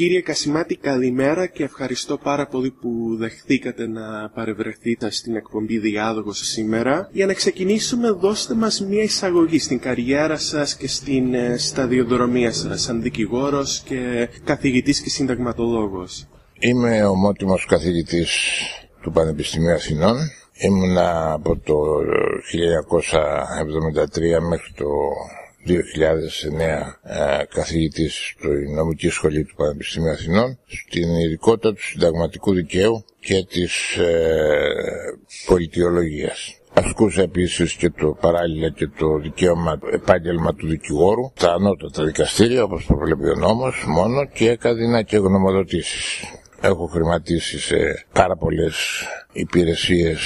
Κύριε Κασιμάτη, καλημέρα και ευχαριστώ πάρα πολύ που δεχθήκατε να παρευρεθείτε στην εκπομπή Διάδογος σήμερα. Για να ξεκινήσουμε, δώστε μας μια εισαγωγή στην καριέρα σας και στην ε, σταδιοδρομία σας, σαν δικηγόρος και καθηγητής και συνταγματολόγος. Είμαι ομότιμος καθηγητής του Πανεπιστημίου Αθηνών. Ήμουνα από το 1973 μέχρι το 2009 ε, καθηγητής στην νομική σχολή του Πανεπιστημίου Αθηνών στην ειδικότητα του συνταγματικού δικαίου και της ε, πολιτιολογίας. Ασκούσα επίσης και το παράλληλα και το δικαίωμα επάγγελμα του δικηγόρου στα ανώτατα δικαστήρια όπως προβλέπει ο νόμος μόνο και έκαδινα και γνωμοδοτήσεις. Έχω χρηματίσει σε πάρα πολλές υπηρεσίες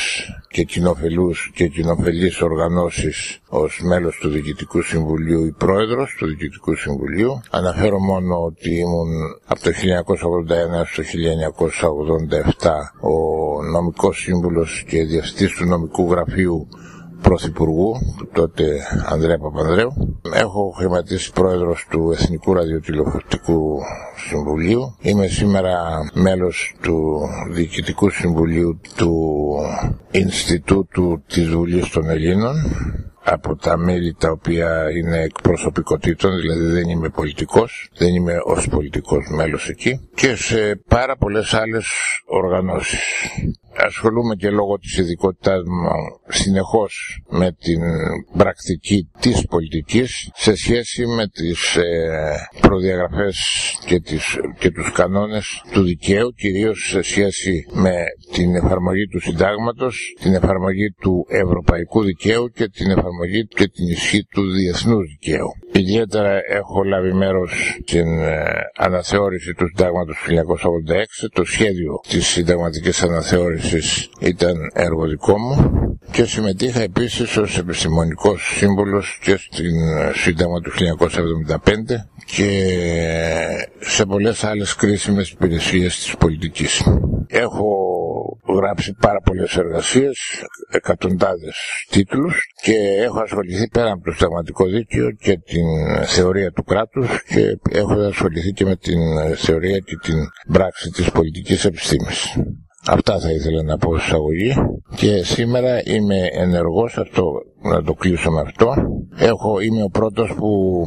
και κοινοφελούς και κοινοφελείς οργανώσεις ως μέλος του Διοικητικού Συμβουλίου ή πρόεδρος του Διοικητικού Συμβουλίου. Αναφέρω μόνο ότι ήμουν από το 1981 στο 1987 ο νομικός σύμβουλος και διευθυντής του νομικού γραφείου Πρωθυπουργού, τότε Ανδρέα Παπανδρέου. Έχω χρηματίσει πρόεδρος του Εθνικού Ραδιοτηλεοπτικού Συμβουλίου. Είμαι σήμερα μέλος του Διοικητικού Συμβουλίου του Ινστιτούτου της Βουλής των Ελλήνων από τα μέλη τα οποία είναι εκπροσωπικότητων, δηλαδή δεν είμαι πολιτικός, δεν είμαι ως πολιτικός μέλος εκεί και σε πάρα πολλές άλλες οργανώσεις. Ασχολούμαι και λόγω της ειδικότητάς μου συνεχώς με την πρακτική της πολιτικής σε σχέση με τις ε, προδιαγραφές και, τις, και τους κανόνες του δικαίου, κυρίως σε σχέση με την εφαρμογή του συντάγματος, την εφαρμογή του ευρωπαϊκού δικαίου και την εφαρμογή και την ισχύ του διεθνούς δικαίου. Ιδιαίτερα έχω λάβει μέρος στην ε, αναθεώρηση του συντάγματος 1986, το σχέδιο της συνταγματικής αναθεώρησης ήταν έργο δικό μου και συμμετείχα επίσης ως επιστημονικός σύμβουλος και στην Σύνταγμα του 1975 και σε πολλές άλλες κρίσιμες υπηρεσίες της πολιτικής. Έχω γράψει πάρα πολλές εργασίες, εκατοντάδες τίτλους και έχω ασχοληθεί πέρα από το συνταγματικό δίκαιο και την θεωρία του κράτους και έχω ασχοληθεί και με την θεωρία και την πράξη της πολιτικής επιστήμης. Αυτά θα ήθελα να πω εισαγωγή. Και σήμερα είμαι ενεργός, αυτό να το κλείσω με αυτό. Έχω, είμαι ο πρώτος που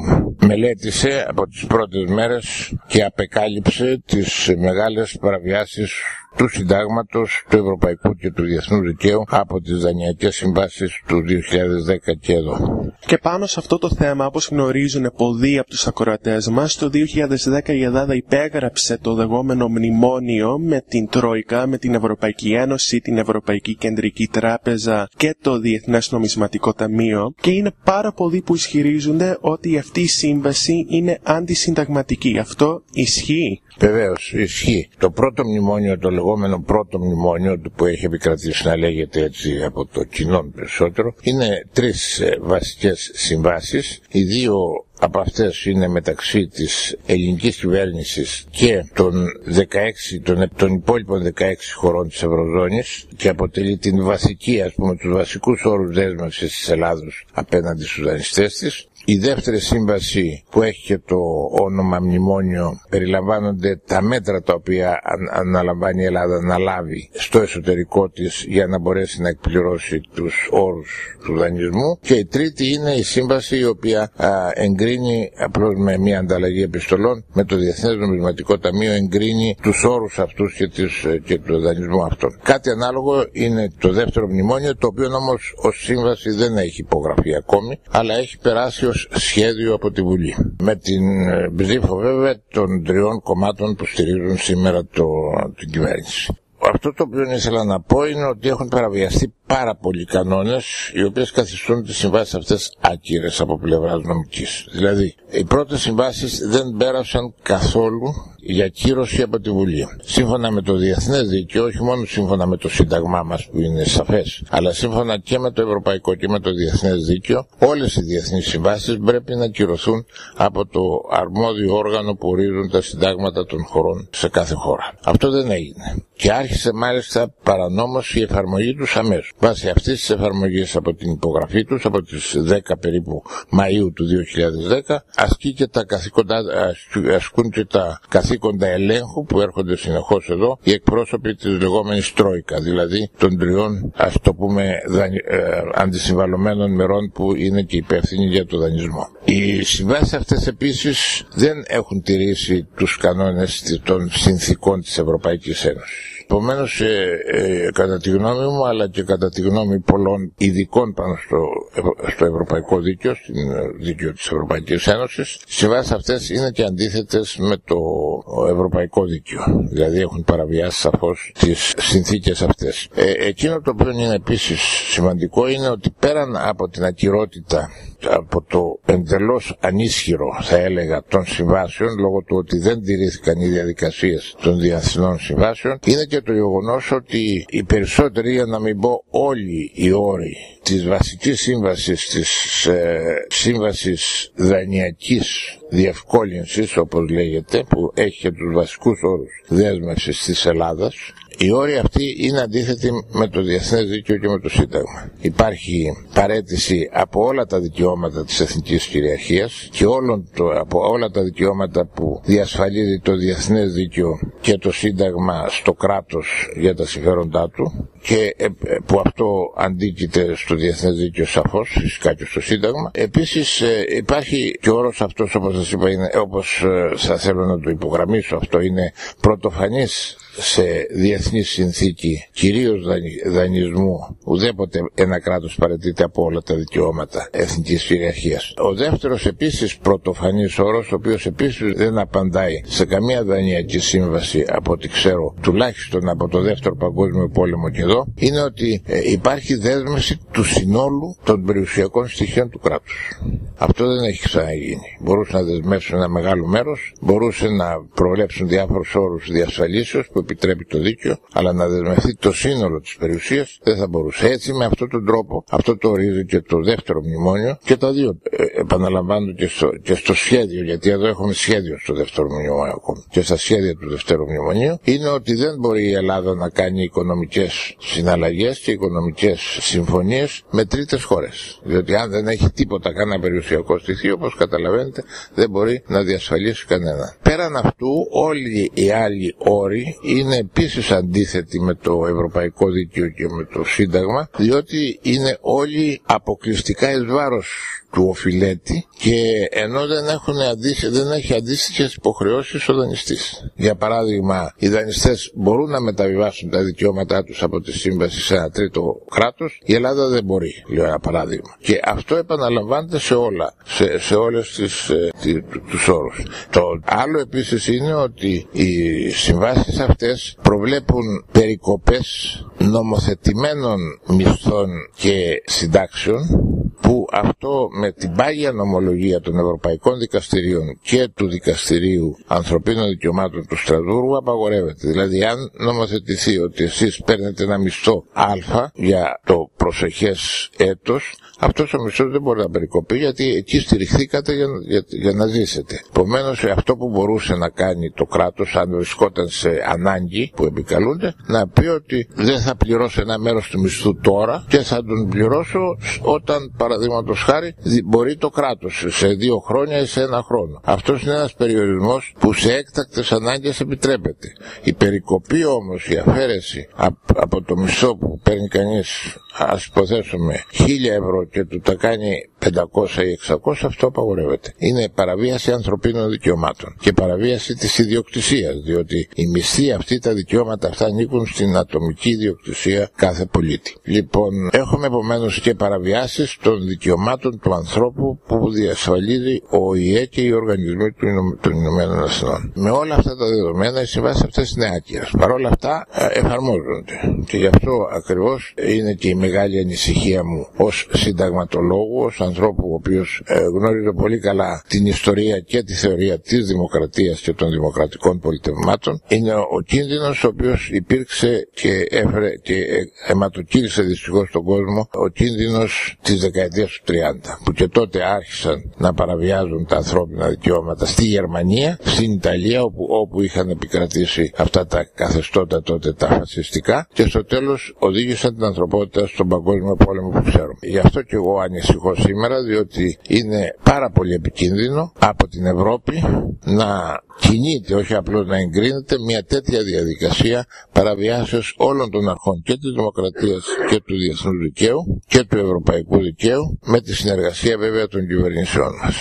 μελέτησε από τις πρώτες μέρες και απεκάλυψε τις μεγάλες παραβιάσεις του συντάγματος, του ευρωπαϊκού και του διεθνούς δικαίου από τις δανειακές συμβάσεις του 2010 και εδώ. Και πάνω σε αυτό το θέμα, όπως γνωρίζουν πολλοί από τους ακροατές μας, το 2010 η Ελλάδα υπέγραψε το λεγόμενο μνημόνιο με την Τρόικα, με την Ευρωπαϊκή Ένωση, την Ευρωπαϊκή Κεντρική Τράπεζα και το Διεθνές Νομισματικό Ταμείο και είναι πάρα πολλοί που ισχυρίζονται ότι αυτή η σύμβαση είναι αντισυνταγματική. Αυτό ισχύει; Βεβαίως, ισχύει. Το πρώτο μνημόνιο, το λεγόμενο πρώτο μνημόνιο που έχει επικρατήσει να λέγεται έτσι από το κοινό περισσότερο, είναι τρεις ε, βασικές συμβάσεις. Οι δύο από αυτές είναι μεταξύ της ελληνικής κυβέρνησης και των 16, των, των υπόλοιπων 16 χωρών της Ευρωζώνης και αποτελεί την βασική, ας πούμε, τους βασικούς όρους δέσμευσης της Ελλάδος απέναντι στους δανειστές της. Η δεύτερη σύμβαση που έχει και το όνομα μνημόνιο περιλαμβάνονται τα μέτρα τα οποία αναλαμβάνει η Ελλάδα να λάβει στο εσωτερικό της για να μπορέσει να εκπληρώσει τους όρους του δανεισμού και η τρίτη είναι η σύμβαση η οποία εγκρίνει απλώς με μια ανταλλαγή επιστολών με το Διεθνές Νομισματικό Ταμείο εγκρίνει τους όρους αυτούς και, τις, και το δανεισμό αυτών. Κάτι ανάλογο είναι το δεύτερο μνημόνιο το οποίο όμως ως σύμβαση δεν έχει υπογραφεί ακόμη αλλά έχει περάσει ως σχέδιο από τη Βουλή. Με την ε, ψήφο βέβαια των τριών κομμάτων που στηρίζουν σήμερα το, την κυβέρνηση. Αυτό το οποίο ήθελα να πω είναι ότι έχουν παραβιαστεί πάρα πολλοί κανόνες, οι οποίες καθιστούν τις συμβάσεις αυτές άκυρες από πλευράς νομικής. Δηλαδή, οι πρώτες συμβάσεις δεν πέρασαν καθόλου για κύρωση από τη Βουλή. Σύμφωνα με το διεθνές δίκαιο, όχι μόνο σύμφωνα με το σύνταγμά μας που είναι σαφές, αλλά σύμφωνα και με το ευρωπαϊκό και με το διεθνές δίκαιο, όλες οι διεθνείς συμβάσεις πρέπει να κυρωθούν από το αρμόδιο όργανο που ορίζουν τα συντάγματα των χωρών σε κάθε χώρα. Αυτό δεν έγινε. Και άρχισε μάλιστα παρανόμως η εφαρμογή τους αμέσως. Βάσει αυτής της εφαρμογής από την υπογραφή τους, από τις 10 περίπου Μαου του 2010, ασκεί και τα καθήκοντα, ασκούν και τα καθήκοντα καθήκοντα ελέγχου που έρχονται συνεχώς εδώ οι εκπρόσωποι της λεγόμενης Τρόικα, δηλαδή των τριών ας το πούμε δανει, ε, αντισυμβαλωμένων μερών που είναι και υπεύθυνοι για το δανεισμό. Οι συμβάσεις αυτές επίσης δεν έχουν τηρήσει τους κανόνες των συνθήκων της Ευρωπαϊκής Ένωσης. Επομένως, ε, ε, κατά τη γνώμη μου, αλλά και κατά τη γνώμη πολλών ειδικών πάνω στο, στο ευρωπαϊκό δίκαιο, στην ε, δίκαιο της Ευρωπαϊκής Ένωσης, οι συμβάσεις αυτές είναι και αντίθετες με το ευρωπαϊκό δίκαιο. Δηλαδή έχουν παραβιάσει σαφώς τις συνθήκες αυτές. Ε, εκείνο το οποίο είναι επίσης σημαντικό είναι ότι πέραν από την ακυρότητα από το εντελώς ανίσχυρο θα έλεγα των συμβάσεων λόγω του ότι δεν τηρήθηκαν οι διαδικασίες των διεθνών συμβάσεων είναι και το γεγονός ότι οι περισσότεροι για να μην πω όλοι οι όροι της βασικής σύμβασης της ε, σύμβασης δανειακής διευκόλυνσης όπως λέγεται που έχει και τους βασικούς όρους δέσμευσης της Ελλάδας οι όροι αυτοί είναι αντίθετοι με το διεθνές δίκαιο και με το Σύνταγμα. Υπάρχει παρέτηση από όλα τα δικαιώματα της εθνικής κυριαρχίας και όλων το, από όλα τα δικαιώματα που διασφαλίζει το διεθνές δίκαιο και το Σύνταγμα στο κράτος για τα συμφέροντά του και ε, που αυτό αντίκειται στο διεθνές δίκαιο σαφώς, φυσικά και στο Σύνταγμα. Επίσης ε, υπάρχει και ο όρος αυτός όπως σας είπα, είναι, όπως ε, θα θέλω να το υπογραμμίσω αυτό, είναι πρωτοφανής σε διεθνή συνθήκη, κυρίως δανεισμού, ουδέποτε ένα κράτος παρετείται από όλα τα δικαιώματα εθνικής κυριαρχίας. Ο δεύτερος επίσης πρωτοφανής όρος, ο οποίος επίσης δεν απαντάει σε καμία δανειακή σύμβαση από ό,τι ξέρω, τουλάχιστον από το δεύτερο παγκόσμιο πόλεμο και εδώ, είναι ότι ε, υπάρχει δέσμευση του συνόλου των περιουσιακών στοιχείων του κράτους. Αυτό δεν έχει ξαναγίνει. Μπορούσαν να δεσμεύσουν ένα μεγάλο μέρος, μπορούσε να προβλέψουν διάφορους όρους διασφαλίσεως που επιτρέπει το δίκαιο, αλλά να δεσμευτεί το σύνολο της περιουσίας δεν θα μπορούσε. Έτσι με αυτόν τον τρόπο, αυτό το ορίζει και το δεύτερο μνημόνιο και τα δύο ε, επαναλαμβάνω και στο, και στο σχέδιο, γιατί εδώ έχουμε σχέδιο στο δεύτερο μνημόνιο ακόμη και στα σχέδια του δεύτερου μνημονίου, είναι ότι δεν μπορεί η Ελλάδα να κάνει οικονομικές συναλλαγές και οικονομικές συμφωνίες με τρίτες χώρες. Διότι αν δεν έχει τίποτα κανένα περιουσιακό στοιχείο, όπως καταλαβαίνετε, δεν μπορεί να διασφαλίσει κανένα. Πέραν αυτού, όλοι οι άλλοι όροι είναι επίσης αντίθετοι με το Ευρωπαϊκό Δίκαιο και με το Σύνταγμα, διότι είναι όλοι αποκλειστικά εις βάρος του οφειλέτη και ενώ δεν, έχουν δεν έχει αντίστοιχες υποχρεώσεις ο δανειστής. Για παράδειγμα, οι δανειστές μπορούν να μεταβιβάσουν τα δικαιώματά τους από τη σύμβαση σε ένα τρίτο κράτος, η Ελλάδα δεν μπορεί, λέω ένα παράδειγμα. Και αυτό επαναλαμβάνεται σε όλα, σε, σε όλες ε, τους όρους. Το άλλο επίσης είναι ότι οι συμβάσεις αυτές προβλέπουν περικοπές νομοθετημένων μισθών και συντάξεων που αυτό με την πάγια νομολογία των Ευρωπαϊκών Δικαστηρίων και του Δικαστηρίου Ανθρωπίνων Δικαιωμάτων του Στρασβούργου απαγορεύεται. Δηλαδή αν νομοθετηθεί ότι εσείς παίρνετε ένα μισθό α για το προσεχές έτος, αυτός ο μισθός δεν μπορεί να περικοπεί γιατί εκεί στηριχθήκατε για, για, για να ζήσετε. Επομένως, αυτό που μπορούσε να κάνει το κράτος αν βρισκόταν σε ανάγκη που επικαλούνται, να πει ότι δεν θα πληρώσω ένα μέρος του μισθού τώρα και θα τον πληρώσω όταν παραδείγματος χάρη μπορεί το κράτος σε δύο χρόνια ή σε ένα χρόνο. Αυτός είναι ένας περιορισμός που σε έκτακτες ανάγκες επιτρέπεται. Η περικοπή όμως, η αφαίρεση από το μισό που παίρνει κανείς ας υποθέσουμε 1000 ευρώ και του τα κάνει 500 ή 600 αυτό απαγορεύεται. Είναι παραβίαση ανθρωπίνων δικαιωμάτων και παραβίαση της ιδιοκτησίας διότι οι μισθοί αυτοί τα δικαιώματα αυτά ανήκουν στην ατομική ιδιοκτησία κάθε πολίτη. Λοιπόν, έχουμε επομένως και παραβιάσεις των δικαιωμάτων του ανθρώπου που διασφαλίζει ο ΙΕ και οι οργανισμοί των Ηνωμένων Εθνών. Με όλα αυτά τα δεδομένα οι συμβάσεις αυτές είναι άκυρε. Παρ' όλα αυτά ε, εφαρμόζονται και γι' αυτό ακριβώς είναι και η μεγάλη ανησυχία μου ως συνταγματολόγου, ω ανθρώπου ο οποίος ε, γνώριζε πολύ καλά την ιστορία και τη θεωρία της δημοκρατίας και των δημοκρατικών πολιτευμάτων, είναι ο κίνδυνος ο οποίος υπήρξε και έφερε και αιματοκύλησε δυστυχώς στον κόσμο, ο κίνδυνος της δεκαετίας του 30, που και τότε άρχισαν να παραβιάζουν τα ανθρώπινα δικαιώματα στη Γερμανία, στην Ιταλία, όπου, όπου είχαν επικρατήσει αυτά τα καθεστώτα τότε τα φασιστικά και στο τέλος οδήγησαν την ανθρωπότητα στον παγκόσμιο πόλεμο που ξέρουμε. Γι' αυτό και εγώ ανησυχώ σήμερα σήμερα διότι είναι πάρα πολύ επικίνδυνο από την Ευρώπη να κινείται, όχι απλώς να εγκρίνεται μια τέτοια διαδικασία παραβιάσεως όλων των αρχών και της δημοκρατίας και του διεθνούς δικαίου και του ευρωπαϊκού δικαίου με τη συνεργασία βέβαια των κυβερνήσεών μας.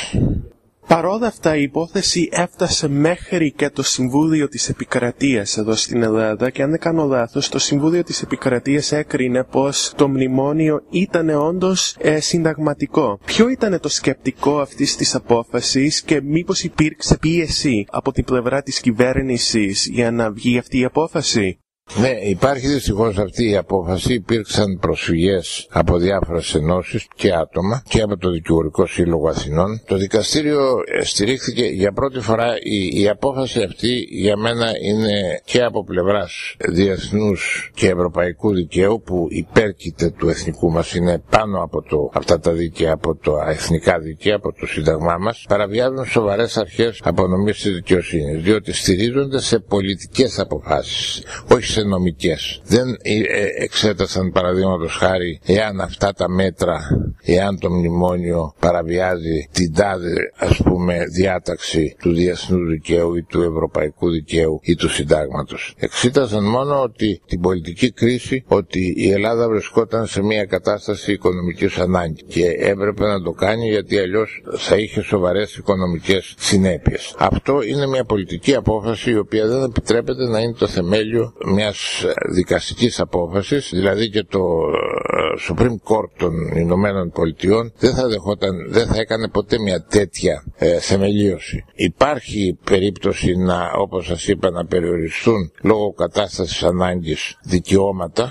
Παρόλα αυτά η υπόθεση έφτασε μέχρι και το Συμβούλιο της Επικρατείας εδώ στην Ελλάδα και αν δεν κάνω λάθος το Συμβούλιο της Επικρατείας έκρινε πως το μνημόνιο ήταν όντως ε, συνταγματικό. Ποιο ήταν το σκεπτικό αυτής της απόφασης και μήπως υπήρξε πίεση από την πλευρά της κυβέρνησης για να βγει αυτή η απόφαση; Ναι, υπάρχει δυστυχώς αυτή η απόφαση. Υπήρξαν προσφυγές από διάφορες ενώσεις και άτομα και από το Δικηγορικό Σύλλογο Αθηνών. Το δικαστήριο ε, στηρίχθηκε για πρώτη φορά η, η απόφαση αυτή για μένα είναι και από πλευράς διεθνούς και ευρωπαϊκού δικαίου που υπέρκειται του εθνικού μας, είναι πάνω από το, αυτά τα δίκαια, από το εθνικά δίκαια, από το Σύνταγμά μας. Παραβιάζουν σοβαρές αρχές απονομής της δικαιοσύνης, διότι στηρίζονται σε πολιτικές αποφάσεις, όχι σε νομικές. Δεν ε, ε, εξέτασαν παραδείγματος χάρη εάν αυτά τα μέτρα, εάν το μνημόνιο παραβιάζει την τάδε ας πούμε διάταξη του διεθνού δικαίου ή του ευρωπαϊκού δικαίου ή του συντάγματος. Εξήτασαν μόνο ότι την πολιτική κρίση ότι η Ελλάδα βρισκόταν σε μια κατάσταση οικονομικής ανάγκης και έπρεπε να το κάνει γιατί αλλιώς θα είχε σοβαρές οικονομικές συνέπειες. Αυτό είναι μια πολιτική απόφαση η οποία δεν επιτρέπεται να είναι το θεμέλιο μιας μιας δικαστικής απόφασης, δηλαδή και το ε, Supreme Court των Ηνωμένων Πολιτειών δεν θα δεχόταν, δεν θα έκανε ποτέ μια τέτοια ε, θεμελίωση. Υπάρχει περίπτωση να, όπως σας είπα, να περιοριστούν λόγω κατάστασης ανάγκης δικαιώματα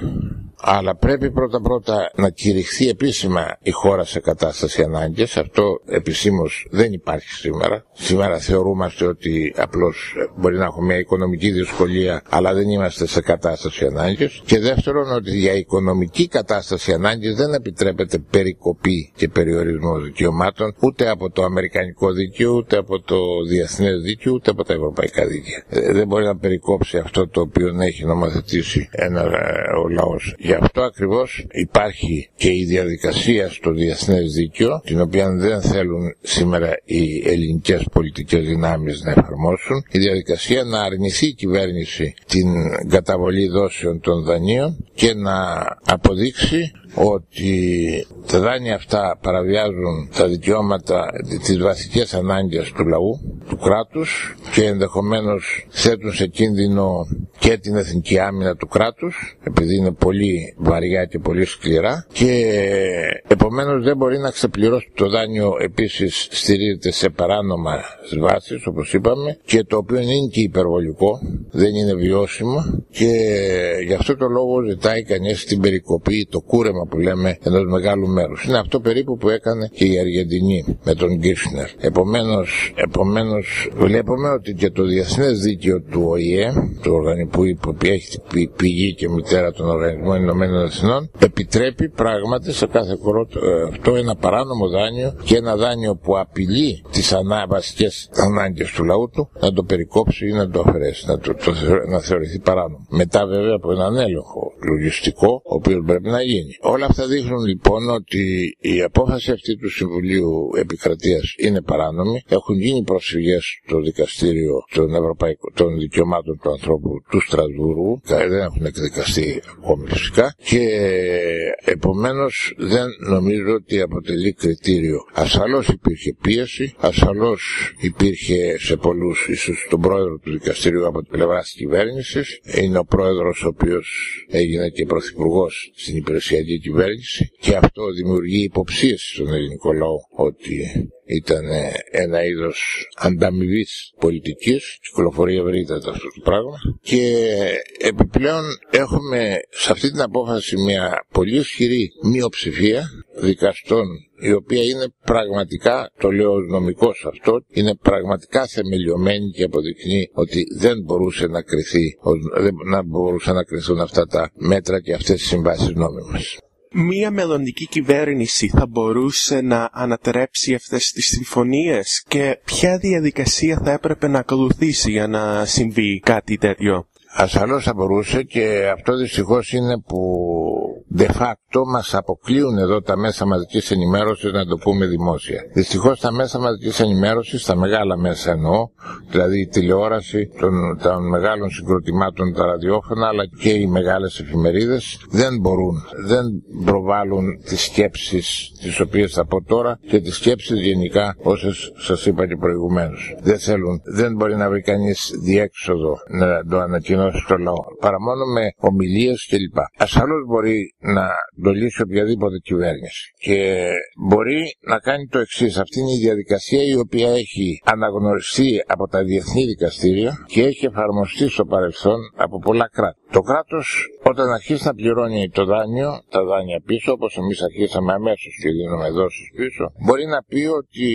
αλλά πρέπει πρώτα πρώτα να κηρυχθεί επίσημα η χώρα σε κατάσταση ανάγκης. Αυτό επισήμως δεν υπάρχει σήμερα. Σήμερα θεωρούμαστε ότι απλώς μπορεί να έχουμε μια οικονομική δυσκολία αλλά δεν είμαστε σε κατάσταση ανάγκης. Και δεύτερον ότι για οικονομική κατάσταση ανάγκης δεν επιτρέπεται περικοπή και περιορισμό δικαιωμάτων ούτε από το αμερικανικό δίκαιο, ούτε από το διεθνές δίκαιο, ούτε από τα ευρωπαϊκά δίκαια. Ε, δεν μπορεί να περικόψει αυτό το οποίο έχει νομοθετήσει ένα, ε, ο λαός. Γι' αυτό ακριβώς υπάρχει και η διαδικασία στο διεθνές δίκαιο, την οποία δεν θέλουν σήμερα οι ελληνικές πολιτικές δυνάμεις να εφαρμόσουν, η διαδικασία να αρνηθεί η κυβέρνηση την καταβολή δόσεων των δανείων και να αποδείξει ότι τα δάνεια αυτά παραβιάζουν τα δικαιώματα, τις βασικές ανάγκες του λαού, του κράτους και ενδεχομένως θέτουν σε κίνδυνο και την εθνική άμυνα του κράτους επειδή είναι πολύ βαριά και πολύ σκληρά και επομένως δεν μπορεί να ξεπληρώσει το δάνειο επίσης στηρίζεται σε παράνομα βάσεις όπως είπαμε και το οποίο είναι και υπερβολικό, δεν είναι βιώσιμο και γι' αυτό το λόγο ζητάει κανείς την περικοπή, το κούρεμα που λέμε ενός μεγάλου μέρους. Είναι αυτό περίπου που έκανε και η Αργεντινή με τον Γκίρσνερ. Επομένως, επομένως, βλέπουμε ότι και το διεθνές δίκαιο του ΟΗΕ, του οργανισμού που έχει πηγή και μητέρα των Οργανισμών Ηνωμένων Εθνών, επιτρέπει πράγματι σε κάθε χώρο ε, αυτό ένα παράνομο δάνειο και ένα δάνειο που απειλεί τις βασικές ανάγκες του λαού του να το περικόψει ή να το αφαιρέσει, να, το, το, να θεωρηθεί παράνομο. Μετά βέβαια από έναν έλεγχο λογιστικό, ο οποίος πρέπει να γίνει. Όλα αυτά δείχνουν λοιπόν ότι η απόφαση αυτή του Συμβουλίου Επικρατείας είναι παράνομη. Έχουν γίνει προσφυγές στο δικαστήριο των, Ευρωπαϊκών, των δικαιωμάτων του ανθρώπου του Στρασβούργου. Δεν έχουν εκδικαστεί ακόμη φυσικά. Και επομένως δεν νομίζω ότι αποτελεί κριτήριο. Ασφαλώς υπήρχε πίεση, ασφαλώς υπήρχε σε πολλούς, ίσως τον πρόεδρο του δικαστηρίου από την πλευρά της κυβέρνησης. Είναι ο πρόεδρος ο οποίος έγινε και πρωθυπουργός στην υπηρεσιακή κυβέρνηση και αυτό δημιουργεί υποψίες στον ελληνικό λαό ότι ήταν ένα είδος ανταμοιβής πολιτικής, κυκλοφορεί ευρύτατα αυτό το πράγμα. Και επιπλέον έχουμε σε αυτή την απόφαση μια πολύ ισχυρή μειοψηφία δικαστών η οποία είναι πραγματικά, το λέω νομικός αυτό, είναι πραγματικά θεμελιωμένη και αποδεικνύει ότι δεν μπορούσε να κρυθεί, δεν μπορούσαν να κρυθούν αυτά τα μέτρα και αυτές τις συμβάσεις νόμιμες μία μελλοντική κυβέρνηση θα μπορούσε να ανατρέψει αυτές τις συμφωνίες και ποια διαδικασία θα έπρεπε να ακολουθήσει για να συμβεί κάτι τέτοιο; Ασφαλώς θα μπορούσε και αυτό δυστυχώς είναι που de facto μας αποκλείουν εδώ τα μέσα μαζικής ενημέρωσης να το πούμε δημόσια. Δυστυχώς τα μέσα μαζικής ενημέρωσης, τα μεγάλα μέσα εννοώ, δηλαδή η τηλεόραση των, των μεγάλων συγκροτημάτων, τα ραδιόφωνα αλλά και οι μεγάλες εφημερίδες δεν μπορούν, δεν προβάλλουν τις σκέψεις τις οποίες θα πω τώρα και τις σκέψεις γενικά όσες σας είπα και προηγουμένως. Δεν θέλουν, δεν μπορεί να βρει κανείς διέξοδο να το ανακοινώσει στο λαό παρά μόνο με ομιλίες κλπ. Ασφαλώς μπορεί να το λύσει οποιαδήποτε κυβέρνηση και μπορεί να κάνει το εξής. Αυτή είναι η διαδικασία η οποία έχει αναγνωριστεί από τα διεθνή δικαστήρια και έχει εφαρμοστεί στο παρελθόν από πολλά κράτη. Το κράτος όταν αρχίσει να πληρώνει το δάνειο, τα δάνεια πίσω, όπως εμείς αρχίσαμε αμέσως και δίνουμε δόσεις πίσω, μπορεί να πει ότι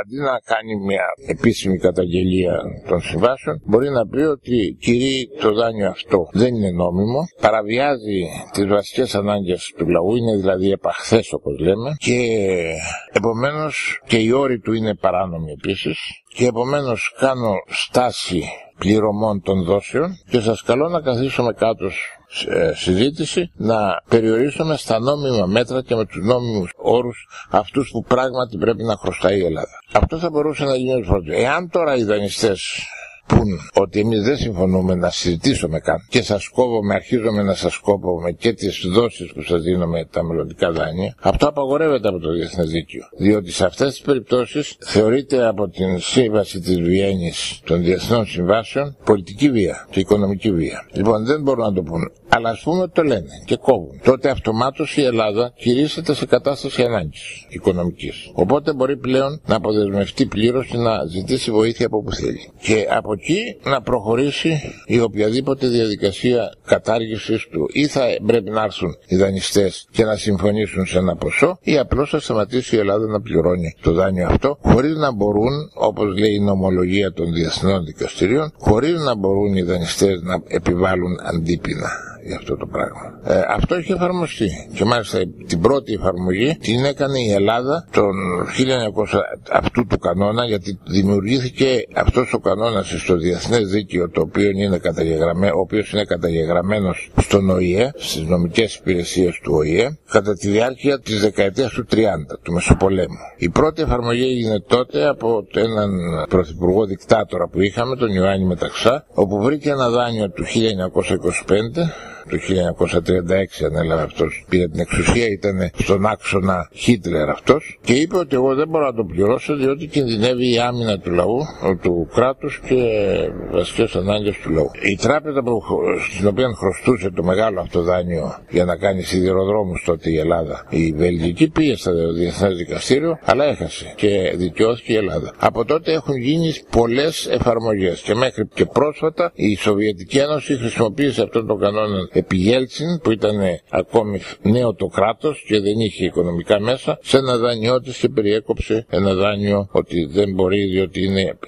αντί να κάνει μια επίσημη καταγγελία των συμβάσεων, μπορεί να πει ότι κυρίει το δάνειο αυτό δεν είναι νόμιμο, παραβιάζει τις βασικές ανάγκες του λαού, είναι δηλαδή επαχθές όπως λέμε και επομένως και οι όροι του είναι παράνομοι επίσης και επομένως κάνω στάση πληρωμών των δόσεων και σας καλώ να καθίσουμε κάτω σε συζήτηση να περιορίσουμε στα νόμιμα μέτρα και με τους νόμιμους όρους αυτούς που πράγματι πρέπει να χρωστάει η Ελλάδα. Αυτό θα μπορούσε να γίνει πρώτο. Εάν τώρα οι δανειστές πούν ότι εμείς δεν συμφωνούμε να συζητήσουμε καν και σας κόβουμε, αρχίζουμε να σας κόβουμε και τις δόσεις που σας δίνουμε τα μελλοντικά δάνεια, αυτό απαγορεύεται από το Διεθνές Δίκαιο. Διότι σε αυτές τις περιπτώσεις θεωρείται από την σύμβαση της Βιέννης των Διεθνών Συμβάσεων πολιτική βία και οικονομική βία. Λοιπόν δεν μπορούν να το πούν. Αλλά α πούμε ότι το λένε και κόβουν. Τότε αυτομάτως η Ελλάδα κηρύσσεται σε κατάσταση ανάγκης οικονομικής. Οπότε μπορεί πλέον να αποδεσμευτεί πλήρως και να ζητήσει βοήθεια από όπου θέλει. Και από εκεί να προχωρήσει η οποιαδήποτε διαδικασία κατάργησης του. Ή θα πρέπει να έρθουν οι δανειστές και να συμφωνήσουν σε ένα ποσό, ή απλώς θα σταματήσει η Ελλάδα να πληρώνει το δάνειο αυτό, χωρίς να μπορούν, όπως λέει η νομολογία των διεθνών δικαστηρίων, χωρίς να μπορούν οι δανειστές να επιβάλλουν αντίπεινα για αυτό το πράγμα. Ε, αυτό έχει εφαρμοστεί και μάλιστα την πρώτη εφαρμογή την έκανε η Ελλάδα τον 1900 αυτού του κανόνα γιατί δημιουργήθηκε αυτός ο κανόνας στο διεθνές δίκαιο το οποίο είναι καταγεγραμμένο, ο οποίος είναι καταγεγραμμένος στον ΟΗΕ, στις νομικές υπηρεσίες του ΟΗΕ κατά τη διάρκεια της δεκαετίας του 30 του Μεσοπολέμου. Η πρώτη εφαρμογή έγινε τότε από έναν πρωθυπουργό δικτάτορα που είχαμε, τον Ιωάννη Μεταξά, όπου βρήκε ένα δάνειο του 1925 το 1936 ανέλαβε αυτός, πήρε την εξουσία, ήταν στον άξονα Χίτλερ αυτός και είπε ότι εγώ δεν μπορώ να το πληρώσω διότι κινδυνεύει η άμυνα του λαού, του κράτους και βασικές ανάγκες του λαού. Η τράπεζα που, στην οποία χρωστούσε το μεγάλο αυτό δάνειο για να κάνει σιδηροδρόμους τότε η Ελλάδα, η Βελγική πήγε στο Διεθνές Δικαστήριο, αλλά έχασε και δικαιώθηκε η Ελλάδα. Από τότε έχουν γίνει πολλές εφαρμογές και μέχρι και πρόσφατα η Σοβιετική Ένωση χρησιμοποίησε αυτόν τον κανόνα επί Γέλτσιν που ήταν ακόμη νέο το κράτος και δεν είχε οικονομικά μέσα σε ένα δάνειό της και περιέκοψε ένα δάνειο ότι δεν μπορεί διότι, είναι,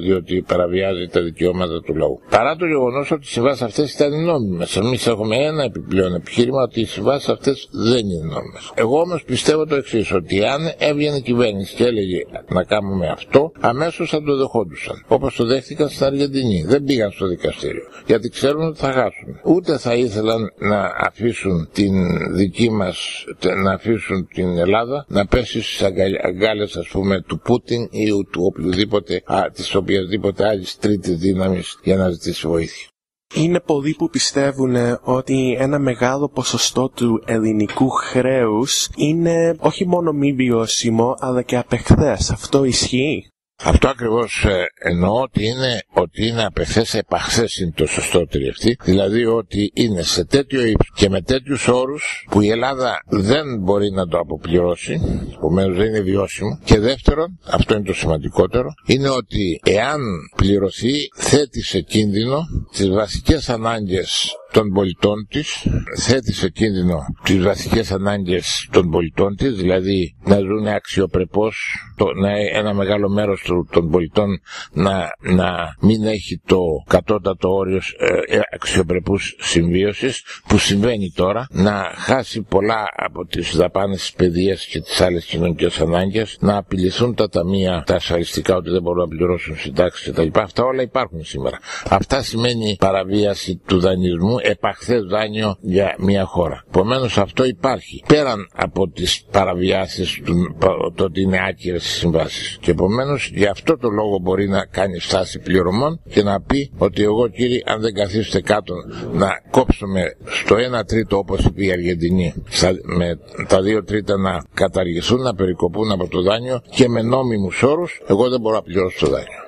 διότι παραβιάζει τα δικαιώματα του λαού. Παρά το γεγονός ότι οι συμβάσεις αυτές ήταν νόμιμες. Εμείς έχουμε ένα επιπλέον επιχείρημα ότι οι συμβάσεις αυτές δεν είναι νόμιμες. Εγώ όμως πιστεύω το εξής ότι αν έβγαινε η κυβέρνηση και έλεγε να κάνουμε αυτό, αμέσως θα το δεχόντουσαν. Όπως το δέχτηκαν στην Αργεντινή. Δεν πήγαν στο δικαστήριο. Γιατί ξέρουν ότι θα χάσουν. Ούτε θα ήθελαν ήθελαν να αφήσουν την δική μας, να αφήσουν την Ελλάδα να πέσει στις αγκάλες ας πούμε του Πούτιν ή του οποιοδήποτε, α, της οποιασδήποτε άλλης τρίτης δύναμης για να ζητήσει βοήθεια. Είναι πολλοί που πιστεύουν ότι ένα μεγάλο ποσοστό του ελληνικού χρέους είναι όχι μόνο μη βιώσιμο αλλά και απεχθές. Αυτό ισχύει; Αυτό ακριβώς ε, εννοώ ότι είναι, ότι είναι απεχθές επαχθές είναι το σωστό αυτή, δηλαδή ότι είναι σε τέτοιο ύψος και με τέτοιους όρους που η Ελλάδα δεν μπορεί να το αποπληρώσει, επομένως δεν είναι βιώσιμο. Και δεύτερον, αυτό είναι το σημαντικότερο, είναι ότι εάν πληρωθεί θέτει σε κίνδυνο τις βασικές ανάγκες των πολιτών της, θέτει σε κίνδυνο τις βασικές ανάγκες των πολιτών της, δηλαδή να ζουν αξιοπρεπώς, το, να ένα μεγάλο μέρος των πολιτών να, να μην έχει το κατώτατο όριο ε, ε, αξιοπρεπούς συμβίωσης που συμβαίνει τώρα, να χάσει πολλά από τις δαπάνες της παιδείας και τις άλλες κοινωνικές ανάγκες, να απειληθούν τα ταμεία, τα ασφαλιστικά ότι δεν μπορούν να πληρώσουν συντάξεις κτλ. Αυτά όλα υπάρχουν σήμερα. Αυτά σημαίνει παραβίαση του δανεισμού επαχθές δάνειο για μια χώρα. Επομένως αυτό υπάρχει. Πέραν από τις παραβιάσεις του το ότι είναι άκυρες οι συμβάσεις. Και επομένως γι' αυτό το λόγο μπορεί να κάνει στάση πληρωμών και να πει ότι εγώ κύριε, αν δεν καθίσετε κάτω να κόψουμε στο 1 τρίτο όπως είπε η Αργεντινή, με τα 2 τρίτα να καταργηθούν, να περικοπούν από το δάνειο και με νόμιμους όρους, εγώ δεν μπορώ να πληρώσω το δάνειο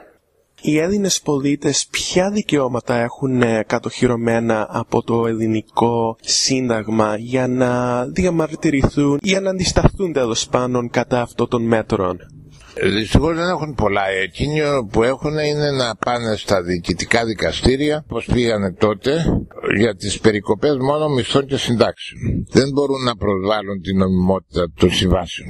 οι Έλληνες πολίτες ποια δικαιώματα έχουν ε, κατοχυρωμένα από το ελληνικό σύνταγμα για να διαμαρτυρηθούν ή να αντισταθούν τέλος πάνω κατά αυτών των μέτρων; Δυστυχώ δεν έχουν πολλά. Εκείνοι που έχουν είναι να πάνε στα διοικητικά δικαστήρια, όπω πήγανε τότε, για τις περικοπές μόνο μισθών και συντάξεων. Δεν μπορούν να προσβάλλουν την νομιμότητα των συμβάσεων.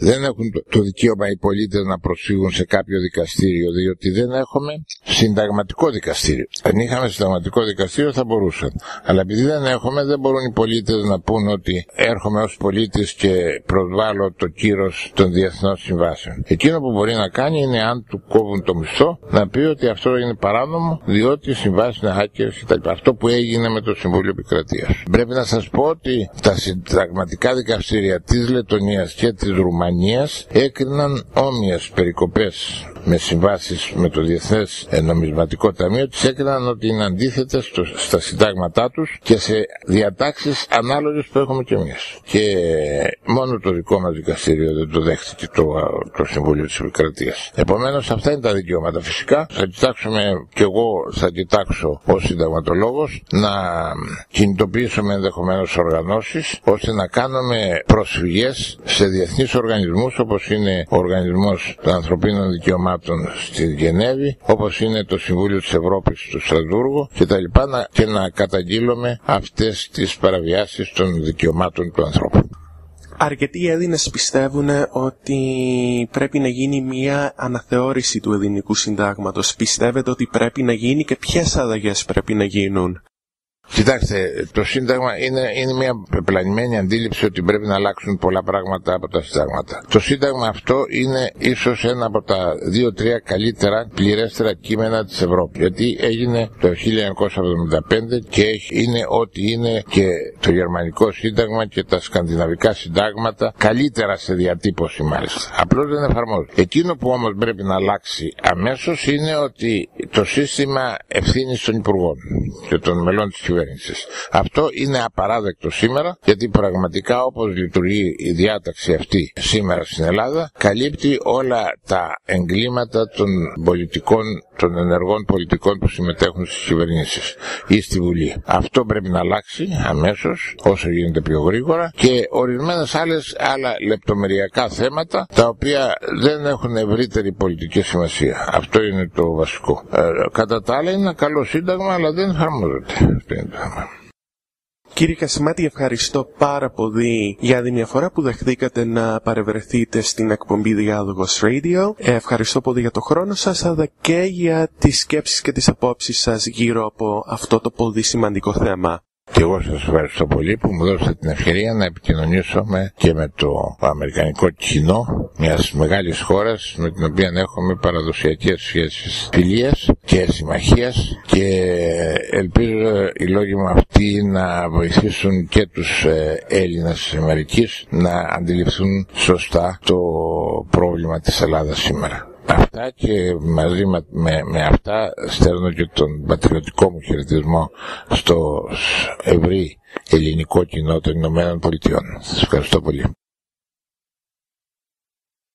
Δεν έχουν το δικαίωμα οι πολίτες να προσφύγουν σε κάποιο δικαστήριο, διότι δεν έχουμε συνταγματικό δικαστήριο. Αν είχαμε συνταγματικό δικαστήριο θα μπορούσαν. Αλλά επειδή δεν έχουμε, δεν μπορούν οι πολίτες να πούν ότι έρχομαι ως πολίτης και προσβάλλω το κύρος των διεθνών συμβάσεων. Εκείνο που μπορεί να κάνει είναι αν του κόβουν το μισθό να πει ότι αυτό είναι παράνομο διότι οι συμβάσεις είναι άκυρε κτλ. Αυτό που έγινε με το Συμβούλιο Επικρατείας. Πρέπει να σας πω ότι τα συνταγματικά δικαστήρια της Λετωνίας και της Ρουμανίας έκριναν όμοιες περικοπές με συμβάσεις με το Διεθνές Νομισματικό Ταμείο, τι έκριναν ότι είναι αντίθετες στα συντάγματά τους και σε διατάξεις ανάλογες που έχουμε κι εμείς. Και μόνο το δικό μας δικαστήριο δεν το δέχτηκε το, το Συμβούλιο της Επικρατείας. Επομένως, αυτά είναι τα δικαιώματα. Φυσικά, θα κοιτάξουμε κι εγώ θα κοιτάξω ως συνταγματολόγος να κινητοποιήσουμε ενδεχομένως οργανώσεις ώστε να κάνουμε προσφυγές σε διεθνείς οργανισμούς όπως είναι ο Οργανισμός των Ανθρωπίνων Δικαιωμάτων στη Γενέβη, όπως είναι το Συμβούλιο της Ευρώπης στο Στρασβούργο κτλ. και να καταγγείλουμε αυτές τις παραβιάσεις των δικαιωμάτων του ανθρώπου. Αρκετοί Έλληνες πιστεύουν ότι πρέπει να γίνει μια αναθεώρηση του ελληνικού συντάγματος. Πιστεύετε ότι πρέπει να γίνει και ποιες αλλαγές πρέπει να γίνουν; Κοιτάξτε, το Σύνταγμα είναι, είναι μια πεπλανημένη αντίληψη ότι πρέπει να αλλάξουν πολλά πράγματα από τα Συντάγματα. Το Σύνταγμα αυτό είναι ίσως ένα από τα δύο-τρία καλύτερα, πληρέστερα κείμενα της Ευρώπης. Γιατί έγινε το 1975 και είναι ό,τι είναι και το Γερμανικό Σύνταγμα και τα Σκανδιναβικά Συντάγματα καλύτερα σε διατύπωση μάλιστα. Απλώς δεν εφαρμόζεται. Εκείνο που όμως πρέπει να αλλάξει αμέσως είναι ότι το σύστημα ευθύνης των Υπουργών και των μελών της αυτό είναι απαράδεκτο σήμερα γιατί πραγματικά όπως λειτουργεί η διάταξη αυτή σήμερα στην Ελλάδα καλύπτει όλα τα εγκλήματα των πολιτικών, των ενεργών πολιτικών που συμμετέχουν στις κυβερνήσεις ή στη Βουλή. Αυτό πρέπει να αλλάξει αμέσως όσο γίνεται πιο γρήγορα και ορισμένες άλλες άλλα λεπτομεριακά θέματα τα οποία δεν έχουν ευρύτερη πολιτική σημασία. Αυτό είναι το βασικό. Ε, κατά τα άλλα είναι ένα καλό σύνταγμα αλλά δεν εφαρμόζεται. Κύριε Κασιμάτη, ευχαριστώ πάρα πολύ για άλλη μια φορά που δεχτήκατε να παρευρεθείτε στην εκπομπή Διάλογος Radio. Ευχαριστώ πολύ για το χρόνο σας, αλλά και για τις σκέψεις και τις απόψεις σας γύρω από αυτό το πολύ σημαντικό θέμα. Και εγώ σας ευχαριστώ πολύ που μου δώσατε την ευκαιρία να επικοινωνήσω με και με το αμερικανικό κοινό μιας μεγάλης χώρας με την οποία έχουμε παραδοσιακές σχέσεις φιλίας και συμμαχίας και ελπίζω οι λόγοι μου αυτοί να βοηθήσουν και τους ε, Έλληνες της Αμερικής να αντιληφθούν σωστά το πρόβλημα της Ελλάδας σήμερα. Αυτά και μαζί με, με, αυτά στέλνω και τον πατριωτικό μου χαιρετισμό στο ευρύ ελληνικό κοινό των Ηνωμένων Πολιτειών. Σας ευχαριστώ πολύ.